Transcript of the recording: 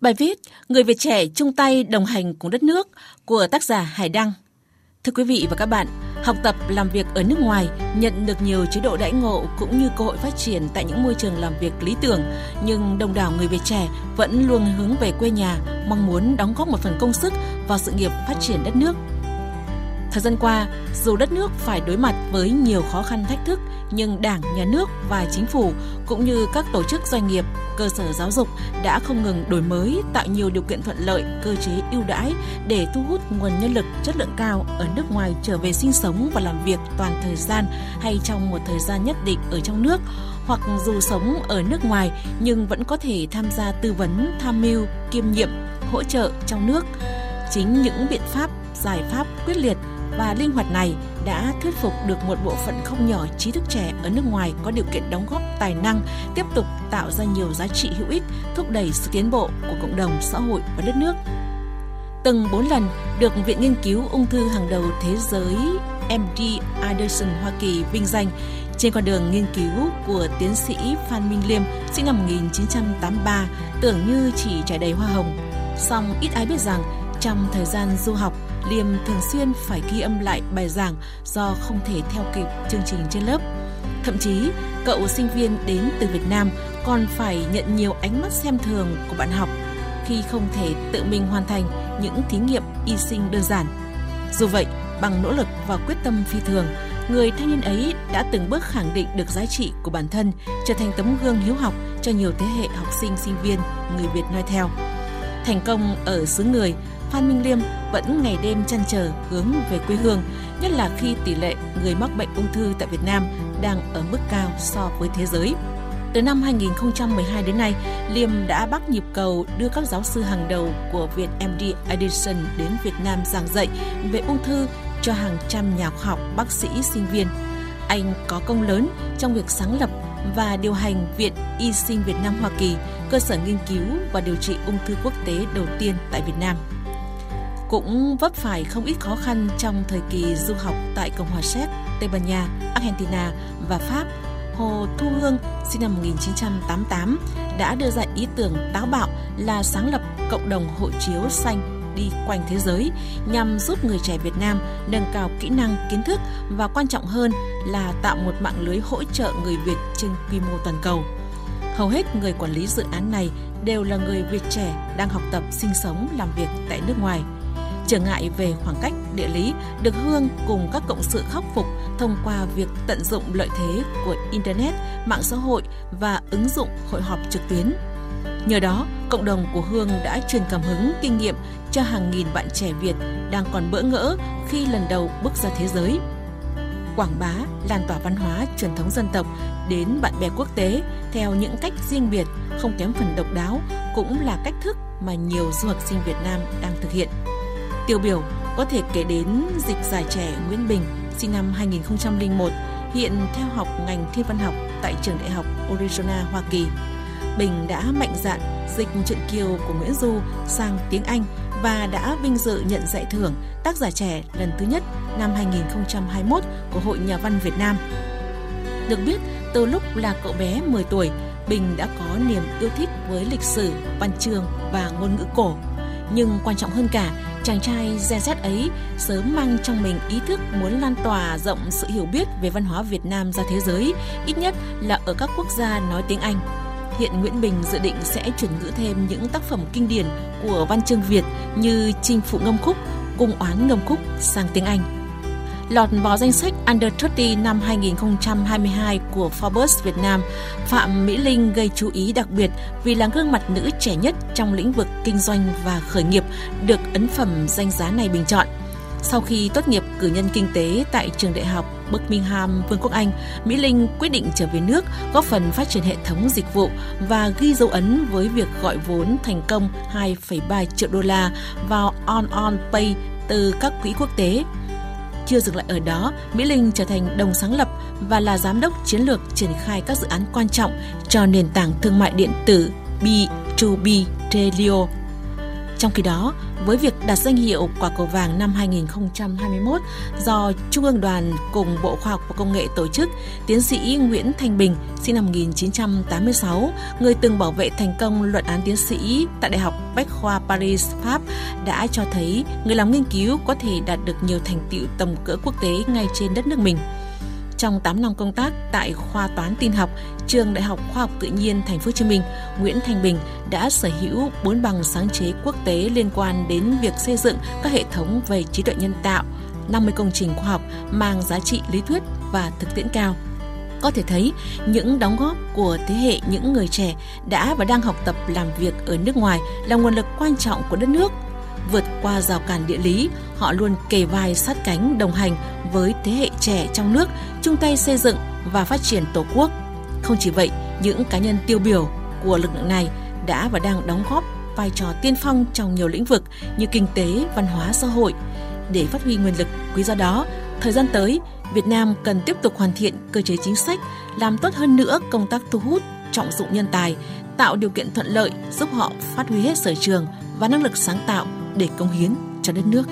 Bài viết Người Việt trẻ chung tay đồng hành cùng đất nước của tác giả Hải Đăng. Thưa quý vị và các bạn, học tập làm việc ở nước ngoài nhận được nhiều chế độ đãi ngộ cũng như cơ hội phát triển tại những môi trường làm việc lý tưởng, nhưng đông đảo người Việt trẻ vẫn luôn hướng về quê nhà, mong muốn đóng góp một phần công sức vào sự nghiệp phát triển đất nước. Thời gian qua, dù đất nước phải đối mặt với nhiều khó khăn thách thức, nhưng Đảng, Nhà nước và Chính phủ cũng như các tổ chức doanh nghiệp, cơ sở giáo dục đã không ngừng đổi mới, tạo nhiều điều kiện thuận lợi, cơ chế ưu đãi để thu hút nguồn nhân lực chất lượng cao ở nước ngoài trở về sinh sống và làm việc toàn thời gian hay trong một thời gian nhất định ở trong nước hoặc dù sống ở nước ngoài nhưng vẫn có thể tham gia tư vấn, tham mưu, kiêm nhiệm, hỗ trợ trong nước. Chính những biện pháp, giải pháp quyết liệt và linh hoạt này đã thuyết phục được một bộ phận không nhỏ trí thức trẻ ở nước ngoài có điều kiện đóng góp tài năng, tiếp tục tạo ra nhiều giá trị hữu ích, thúc đẩy sự tiến bộ của cộng đồng xã hội và đất nước. Từng 4 lần được Viện Nghiên cứu Ung thư hàng đầu thế giới MD Anderson Hoa Kỳ vinh danh trên con đường nghiên cứu của tiến sĩ Phan Minh Liêm sinh năm 1983 tưởng như chỉ trải đầy hoa hồng. Song ít ai biết rằng trong thời gian du học, Liêm thường xuyên phải ghi âm lại bài giảng do không thể theo kịp chương trình trên lớp. Thậm chí, cậu sinh viên đến từ Việt Nam còn phải nhận nhiều ánh mắt xem thường của bạn học khi không thể tự mình hoàn thành những thí nghiệm y sinh đơn giản. Dù vậy, bằng nỗ lực và quyết tâm phi thường, người thanh niên ấy đã từng bước khẳng định được giá trị của bản thân, trở thành tấm gương hiếu học cho nhiều thế hệ học sinh sinh viên người Việt noi theo. Thành công ở xứ người, Phan Minh Liêm vẫn ngày đêm chăn trở hướng về quê hương, nhất là khi tỷ lệ người mắc bệnh ung thư tại Việt Nam đang ở mức cao so với thế giới. Từ năm 2012 đến nay, Liêm đã bắt nhịp cầu đưa các giáo sư hàng đầu của Viện MD Edison đến Việt Nam giảng dạy về ung thư cho hàng trăm nhà khoa học, bác sĩ, sinh viên. Anh có công lớn trong việc sáng lập và điều hành Viện Y sinh Việt Nam Hoa Kỳ, cơ sở nghiên cứu và điều trị ung thư quốc tế đầu tiên tại Việt Nam cũng vấp phải không ít khó khăn trong thời kỳ du học tại Cộng hòa Séc, Tây Ban Nha, Argentina và Pháp. Hồ Thu Hương, sinh năm 1988, đã đưa ra ý tưởng táo bạo là sáng lập cộng đồng hộ chiếu xanh đi quanh thế giới nhằm giúp người trẻ Việt Nam nâng cao kỹ năng, kiến thức và quan trọng hơn là tạo một mạng lưới hỗ trợ người Việt trên quy mô toàn cầu. Hầu hết người quản lý dự án này đều là người Việt trẻ đang học tập, sinh sống, làm việc tại nước ngoài – trở ngại về khoảng cách địa lý được Hương cùng các cộng sự khắc phục thông qua việc tận dụng lợi thế của Internet, mạng xã hội và ứng dụng hội họp trực tuyến. Nhờ đó, cộng đồng của Hương đã truyền cảm hứng kinh nghiệm cho hàng nghìn bạn trẻ Việt đang còn bỡ ngỡ khi lần đầu bước ra thế giới. Quảng bá, lan tỏa văn hóa truyền thống dân tộc đến bạn bè quốc tế theo những cách riêng biệt, không kém phần độc đáo cũng là cách thức mà nhiều du học sinh Việt Nam đang thực hiện. Tiêu biểu có thể kể đến dịch giải trẻ Nguyễn Bình, sinh năm 2001, hiện theo học ngành thiên văn học tại trường đại học Arizona, Hoa Kỳ. Bình đã mạnh dạn dịch truyện kiều của Nguyễn Du sang tiếng Anh và đã vinh dự nhận giải thưởng tác giả trẻ lần thứ nhất năm 2021 của Hội Nhà văn Việt Nam. Được biết, từ lúc là cậu bé 10 tuổi, Bình đã có niềm yêu thích với lịch sử, văn chương và ngôn ngữ cổ. Nhưng quan trọng hơn cả Chàng trai Gen Z ấy sớm mang trong mình ý thức muốn lan tỏa rộng sự hiểu biết về văn hóa Việt Nam ra thế giới, ít nhất là ở các quốc gia nói tiếng Anh. Hiện Nguyễn Bình dự định sẽ chuyển ngữ thêm những tác phẩm kinh điển của văn chương Việt như Chinh phụ ngâm khúc, Cung oán ngâm khúc sang tiếng Anh lọt vào danh sách Under 30 năm 2022 của Forbes Việt Nam, Phạm Mỹ Linh gây chú ý đặc biệt vì là gương mặt nữ trẻ nhất trong lĩnh vực kinh doanh và khởi nghiệp được ấn phẩm danh giá này bình chọn. Sau khi tốt nghiệp cử nhân kinh tế tại trường đại học Birmingham, Vương quốc Anh, Mỹ Linh quyết định trở về nước, góp phần phát triển hệ thống dịch vụ và ghi dấu ấn với việc gọi vốn thành công 2,3 triệu đô la vào On On Pay từ các quỹ quốc tế. Chưa dừng lại ở đó, Mỹ Linh trở thành đồng sáng lập và là giám đốc chiến lược triển khai các dự án quan trọng cho nền tảng thương mại điện tử B2B Telio. Trong khi đó, với việc đạt danh hiệu quả cầu vàng năm 2021 do Trung ương đoàn cùng Bộ Khoa học và Công nghệ tổ chức, tiến sĩ Nguyễn Thanh Bình, sinh năm 1986, người từng bảo vệ thành công luận án tiến sĩ tại Đại học Bách khoa Paris, Pháp đã cho thấy người làm nghiên cứu có thể đạt được nhiều thành tựu tầm cỡ quốc tế ngay trên đất nước mình. Trong 8 năm công tác tại khoa toán tin học, trường Đại học Khoa học Tự nhiên Thành phố Hồ Chí Minh, Nguyễn Thành Bình đã sở hữu 4 bằng sáng chế quốc tế liên quan đến việc xây dựng các hệ thống về trí tuệ nhân tạo, 50 công trình khoa học mang giá trị lý thuyết và thực tiễn cao. Có thể thấy, những đóng góp của thế hệ những người trẻ đã và đang học tập làm việc ở nước ngoài là nguồn lực quan trọng của đất nước. Vượt qua rào cản địa lý, họ luôn kề vai sát cánh đồng hành với thế hệ trẻ trong nước, chung tay xây dựng và phát triển Tổ quốc. Không chỉ vậy, những cá nhân tiêu biểu của lực lượng này đã và đang đóng góp vai trò tiên phong trong nhiều lĩnh vực như kinh tế, văn hóa, xã hội. Để phát huy nguồn lực quý do đó, thời gian tới, Việt Nam cần tiếp tục hoàn thiện cơ chế chính sách, làm tốt hơn nữa công tác thu hút, trọng dụng nhân tài, tạo điều kiện thuận lợi giúp họ phát huy hết sở trường và năng lực sáng tạo để công hiến cho đất nước.